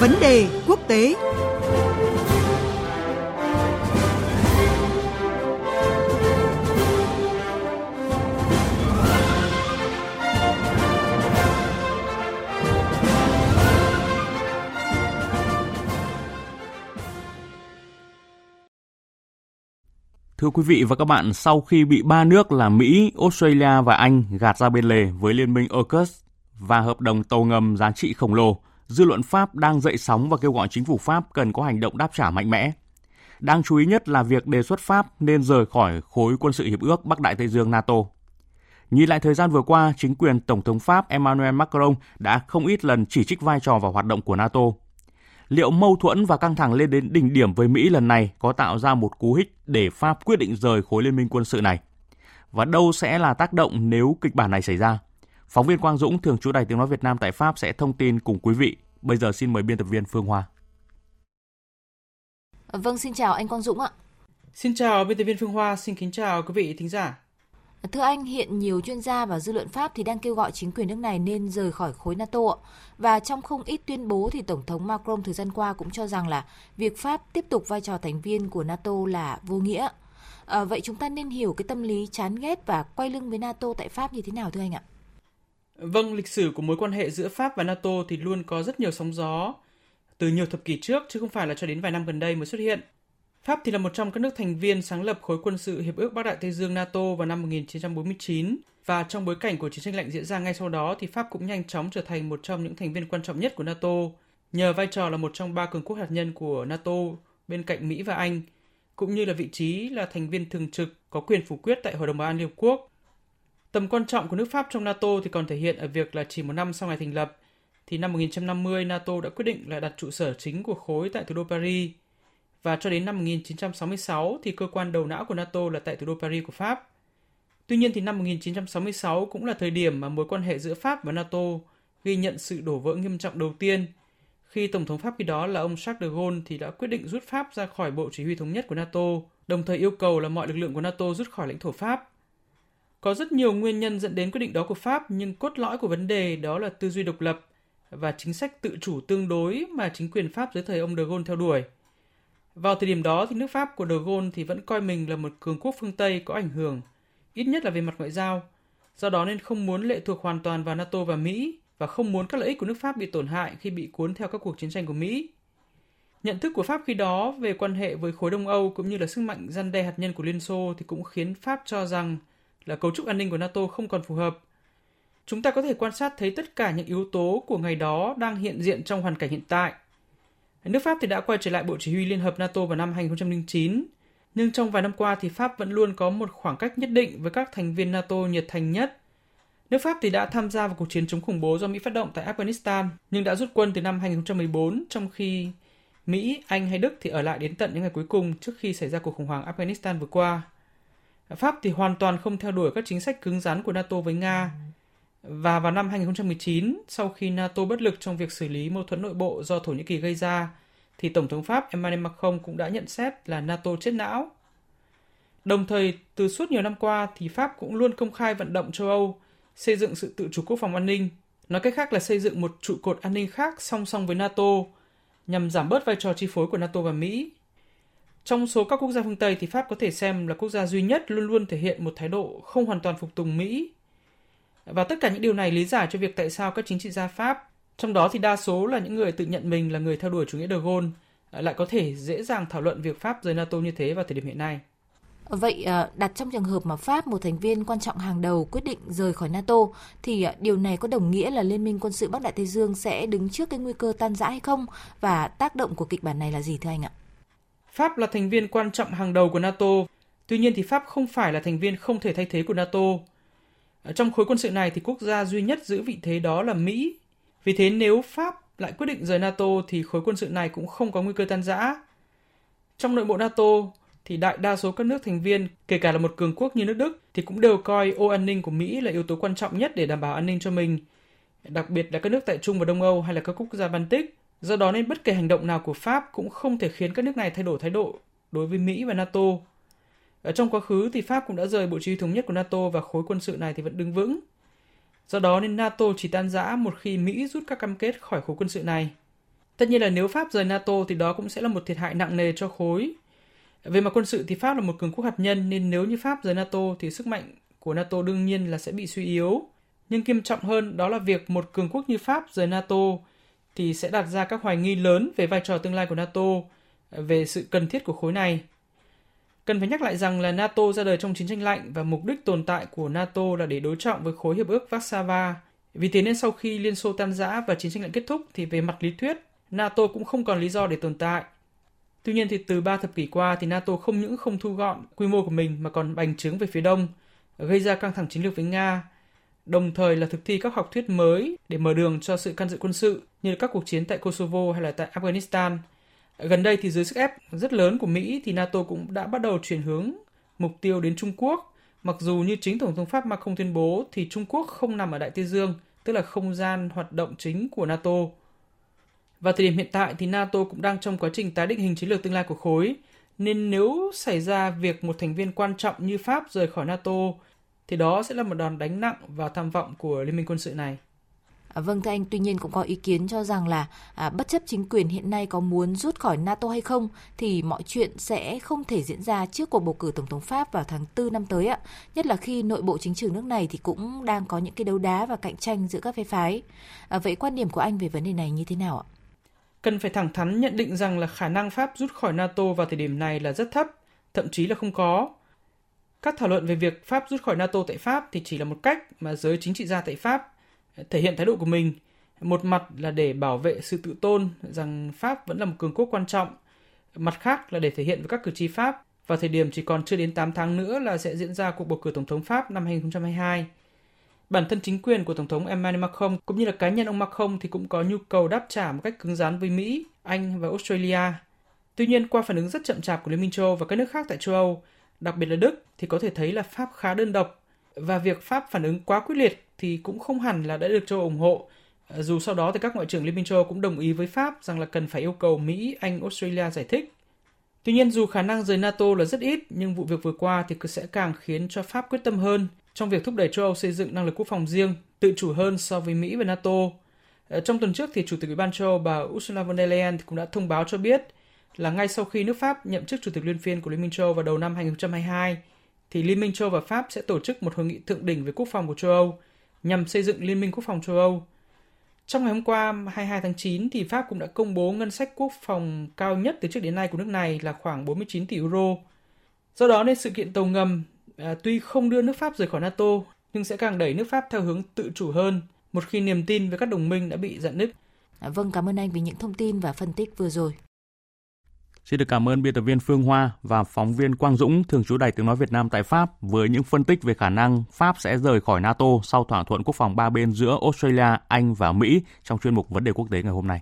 Vấn đề quốc tế. Thưa quý vị và các bạn, sau khi bị ba nước là Mỹ, Australia và Anh gạt ra bên lề với liên minh AUKUS và hợp đồng tàu ngầm giá trị khổng lồ, dư luận Pháp đang dậy sóng và kêu gọi chính phủ Pháp cần có hành động đáp trả mạnh mẽ. Đáng chú ý nhất là việc đề xuất Pháp nên rời khỏi khối quân sự hiệp ước Bắc Đại Tây Dương NATO. Nhìn lại thời gian vừa qua, chính quyền Tổng thống Pháp Emmanuel Macron đã không ít lần chỉ trích vai trò và hoạt động của NATO liệu mâu thuẫn và căng thẳng lên đến đỉnh điểm với Mỹ lần này có tạo ra một cú hích để Pháp quyết định rời khối liên minh quân sự này? Và đâu sẽ là tác động nếu kịch bản này xảy ra? Phóng viên Quang Dũng, thường trú Đài Tiếng Nói Việt Nam tại Pháp sẽ thông tin cùng quý vị. Bây giờ xin mời biên tập viên Phương Hoa. Vâng, xin chào anh Quang Dũng ạ. Xin chào biên tập viên Phương Hoa, xin kính chào quý vị thính giả. Thưa anh, hiện nhiều chuyên gia và dư luận Pháp thì đang kêu gọi chính quyền nước này nên rời khỏi khối NATO Và trong không ít tuyên bố thì Tổng thống Macron thời gian qua cũng cho rằng là việc Pháp tiếp tục vai trò thành viên của NATO là vô nghĩa. À, vậy chúng ta nên hiểu cái tâm lý chán ghét và quay lưng với NATO tại Pháp như thế nào thưa anh ạ? Vâng, lịch sử của mối quan hệ giữa Pháp và NATO thì luôn có rất nhiều sóng gió từ nhiều thập kỷ trước chứ không phải là cho đến vài năm gần đây mới xuất hiện. Pháp thì là một trong các nước thành viên sáng lập khối quân sự Hiệp ước Bắc Đại Tây Dương NATO vào năm 1949 và trong bối cảnh của chiến tranh lạnh diễn ra ngay sau đó thì Pháp cũng nhanh chóng trở thành một trong những thành viên quan trọng nhất của NATO nhờ vai trò là một trong ba cường quốc hạt nhân của NATO bên cạnh Mỹ và Anh cũng như là vị trí là thành viên thường trực có quyền phủ quyết tại Hội đồng Bảo an Liên Hợp Quốc. Tầm quan trọng của nước Pháp trong NATO thì còn thể hiện ở việc là chỉ một năm sau ngày thành lập thì năm 1950 NATO đã quyết định là đặt trụ sở chính của khối tại thủ đô Paris – và cho đến năm 1966 thì cơ quan đầu não của NATO là tại thủ đô Paris của Pháp. Tuy nhiên thì năm 1966 cũng là thời điểm mà mối quan hệ giữa Pháp và NATO ghi nhận sự đổ vỡ nghiêm trọng đầu tiên khi Tổng thống Pháp khi đó là ông Charles de Gaulle thì đã quyết định rút Pháp ra khỏi Bộ Chỉ huy Thống nhất của NATO, đồng thời yêu cầu là mọi lực lượng của NATO rút khỏi lãnh thổ Pháp. Có rất nhiều nguyên nhân dẫn đến quyết định đó của Pháp, nhưng cốt lõi của vấn đề đó là tư duy độc lập và chính sách tự chủ tương đối mà chính quyền Pháp dưới thời ông de Gaulle theo đuổi – vào thời điểm đó thì nước Pháp của De Gaulle thì vẫn coi mình là một cường quốc phương Tây có ảnh hưởng, ít nhất là về mặt ngoại giao. Do đó nên không muốn lệ thuộc hoàn toàn vào NATO và Mỹ và không muốn các lợi ích của nước Pháp bị tổn hại khi bị cuốn theo các cuộc chiến tranh của Mỹ. Nhận thức của Pháp khi đó về quan hệ với khối Đông Âu cũng như là sức mạnh gian đe hạt nhân của Liên Xô thì cũng khiến Pháp cho rằng là cấu trúc an ninh của NATO không còn phù hợp. Chúng ta có thể quan sát thấy tất cả những yếu tố của ngày đó đang hiện diện trong hoàn cảnh hiện tại – Nước Pháp thì đã quay trở lại Bộ Chỉ huy Liên hợp NATO vào năm 2009, nhưng trong vài năm qua thì Pháp vẫn luôn có một khoảng cách nhất định với các thành viên NATO nhiệt thành nhất. Nước Pháp thì đã tham gia vào cuộc chiến chống khủng bố do Mỹ phát động tại Afghanistan, nhưng đã rút quân từ năm 2014, trong khi Mỹ, Anh hay Đức thì ở lại đến tận những ngày cuối cùng trước khi xảy ra cuộc khủng hoảng Afghanistan vừa qua. Pháp thì hoàn toàn không theo đuổi các chính sách cứng rắn của NATO với Nga, và vào năm 2019, sau khi NATO bất lực trong việc xử lý mâu thuẫn nội bộ do Thổ Nhĩ Kỳ gây ra, thì Tổng thống Pháp Emmanuel Macron cũng đã nhận xét là NATO chết não. Đồng thời, từ suốt nhiều năm qua thì Pháp cũng luôn công khai vận động châu Âu xây dựng sự tự chủ quốc phòng an ninh, nói cách khác là xây dựng một trụ cột an ninh khác song song với NATO nhằm giảm bớt vai trò chi phối của NATO và Mỹ. Trong số các quốc gia phương Tây thì Pháp có thể xem là quốc gia duy nhất luôn luôn thể hiện một thái độ không hoàn toàn phục tùng Mỹ và tất cả những điều này lý giải cho việc tại sao các chính trị gia Pháp, trong đó thì đa số là những người tự nhận mình là người theo đuổi chủ nghĩa De Gaulle, à, lại có thể dễ dàng thảo luận việc Pháp rời NATO như thế vào thời điểm hiện nay. Vậy à, đặt trong trường hợp mà Pháp, một thành viên quan trọng hàng đầu, quyết định rời khỏi NATO, thì à, điều này có đồng nghĩa là Liên minh quân sự Bắc Đại Tây Dương sẽ đứng trước cái nguy cơ tan rã hay không? Và tác động của kịch bản này là gì thưa anh ạ? Pháp là thành viên quan trọng hàng đầu của NATO. Tuy nhiên thì Pháp không phải là thành viên không thể thay thế của NATO. Ở trong khối quân sự này thì quốc gia duy nhất giữ vị thế đó là Mỹ. Vì thế nếu Pháp lại quyết định rời NATO thì khối quân sự này cũng không có nguy cơ tan rã. Trong nội bộ NATO thì đại đa số các nước thành viên, kể cả là một cường quốc như nước Đức, thì cũng đều coi ô an ninh của Mỹ là yếu tố quan trọng nhất để đảm bảo an ninh cho mình, đặc biệt là các nước tại Trung và Đông Âu hay là các quốc gia Baltic. Do đó nên bất kể hành động nào của Pháp cũng không thể khiến các nước này thay đổi thái độ đối với Mỹ và NATO. Ở trong quá khứ thì Pháp cũng đã rời Bộ Chỉ huy Thống nhất của NATO và khối quân sự này thì vẫn đứng vững. Do đó nên NATO chỉ tan rã một khi Mỹ rút các cam kết khỏi khối quân sự này. Tất nhiên là nếu Pháp rời NATO thì đó cũng sẽ là một thiệt hại nặng nề cho khối. Về mặt quân sự thì Pháp là một cường quốc hạt nhân nên nếu như Pháp rời NATO thì sức mạnh của NATO đương nhiên là sẽ bị suy yếu. Nhưng nghiêm trọng hơn đó là việc một cường quốc như Pháp rời NATO thì sẽ đặt ra các hoài nghi lớn về vai trò tương lai của NATO, về sự cần thiết của khối này. Cần phải nhắc lại rằng là NATO ra đời trong chiến tranh lạnh và mục đích tồn tại của NATO là để đối trọng với khối hiệp ước Warsaw. Vì thế nên sau khi Liên Xô tan rã và chiến tranh lạnh kết thúc thì về mặt lý thuyết, NATO cũng không còn lý do để tồn tại. Tuy nhiên thì từ ba thập kỷ qua thì NATO không những không thu gọn quy mô của mình mà còn bành trướng về phía đông, gây ra căng thẳng chiến lược với Nga, đồng thời là thực thi các học thuyết mới để mở đường cho sự can dự quân sự như các cuộc chiến tại Kosovo hay là tại Afghanistan. Gần đây thì dưới sức ép rất lớn của Mỹ thì NATO cũng đã bắt đầu chuyển hướng mục tiêu đến Trung Quốc. Mặc dù như chính Tổng thống Pháp Macron tuyên bố thì Trung Quốc không nằm ở Đại Tây Dương, tức là không gian hoạt động chính của NATO. Và thời điểm hiện tại thì NATO cũng đang trong quá trình tái định hình chiến lược tương lai của khối, nên nếu xảy ra việc một thành viên quan trọng như Pháp rời khỏi NATO thì đó sẽ là một đòn đánh nặng vào tham vọng của liên minh quân sự này. Dạ vâng thưa anh, tuy nhiên cũng có ý kiến cho rằng là à, bất chấp chính quyền hiện nay có muốn rút khỏi NATO hay không thì mọi chuyện sẽ không thể diễn ra trước cuộc bầu cử tổng thống Pháp vào tháng 4 năm tới ạ. Nhất là khi nội bộ chính trường nước này thì cũng đang có những cái đấu đá và cạnh tranh giữa các phe phái. À, vậy quan điểm của anh về vấn đề này như thế nào ạ? Cần phải thẳng thắn nhận định rằng là khả năng Pháp rút khỏi NATO vào thời điểm này là rất thấp, thậm chí là không có. Các thảo luận về việc Pháp rút khỏi NATO tại Pháp thì chỉ là một cách mà giới chính trị gia tại Pháp thể hiện thái độ của mình. Một mặt là để bảo vệ sự tự tôn rằng Pháp vẫn là một cường quốc quan trọng, mặt khác là để thể hiện với các cử tri Pháp vào thời điểm chỉ còn chưa đến 8 tháng nữa là sẽ diễn ra cuộc bầu cử tổng thống Pháp năm 2022. Bản thân chính quyền của Tổng thống Emmanuel Macron cũng như là cá nhân ông Macron thì cũng có nhu cầu đáp trả một cách cứng rắn với Mỹ, Anh và Australia. Tuy nhiên, qua phản ứng rất chậm chạp của Liên minh châu Âu và các nước khác tại châu Âu, đặc biệt là Đức, thì có thể thấy là Pháp khá đơn độc và việc Pháp phản ứng quá quyết liệt thì cũng không hẳn là đã được châu Âu ủng hộ. À, dù sau đó thì các ngoại trưởng Liên minh châu Âu cũng đồng ý với Pháp rằng là cần phải yêu cầu Mỹ, Anh, Australia giải thích. Tuy nhiên dù khả năng rời NATO là rất ít, nhưng vụ việc vừa qua thì cứ sẽ càng khiến cho Pháp quyết tâm hơn trong việc thúc đẩy châu Âu xây dựng năng lực quốc phòng riêng, tự chủ hơn so với Mỹ và NATO. À, trong tuần trước thì Chủ tịch Ủy ban châu Âu bà Ursula von der Leyen cũng đã thông báo cho biết là ngay sau khi nước Pháp nhậm chức Chủ tịch Liên phiên của Liên minh châu Âu vào đầu năm 2022, thì Liên minh châu Âu và Pháp sẽ tổ chức một hội nghị thượng đỉnh về quốc phòng của châu Âu nhằm xây dựng Liên minh quốc phòng châu Âu. Trong ngày hôm qua, 22 tháng 9, thì Pháp cũng đã công bố ngân sách quốc phòng cao nhất từ trước đến nay của nước này là khoảng 49 tỷ euro. Do đó nên sự kiện tàu ngầm à, tuy không đưa nước Pháp rời khỏi NATO, nhưng sẽ càng đẩy nước Pháp theo hướng tự chủ hơn một khi niềm tin với các đồng minh đã bị dạn nứt. À, vâng, cảm ơn anh vì những thông tin và phân tích vừa rồi. Xin được cảm ơn biên tập viên Phương Hoa và phóng viên Quang Dũng, thường trú Đài Tiếng Nói Việt Nam tại Pháp với những phân tích về khả năng Pháp sẽ rời khỏi NATO sau thỏa thuận quốc phòng ba bên giữa Australia, Anh và Mỹ trong chuyên mục Vấn đề quốc tế ngày hôm nay.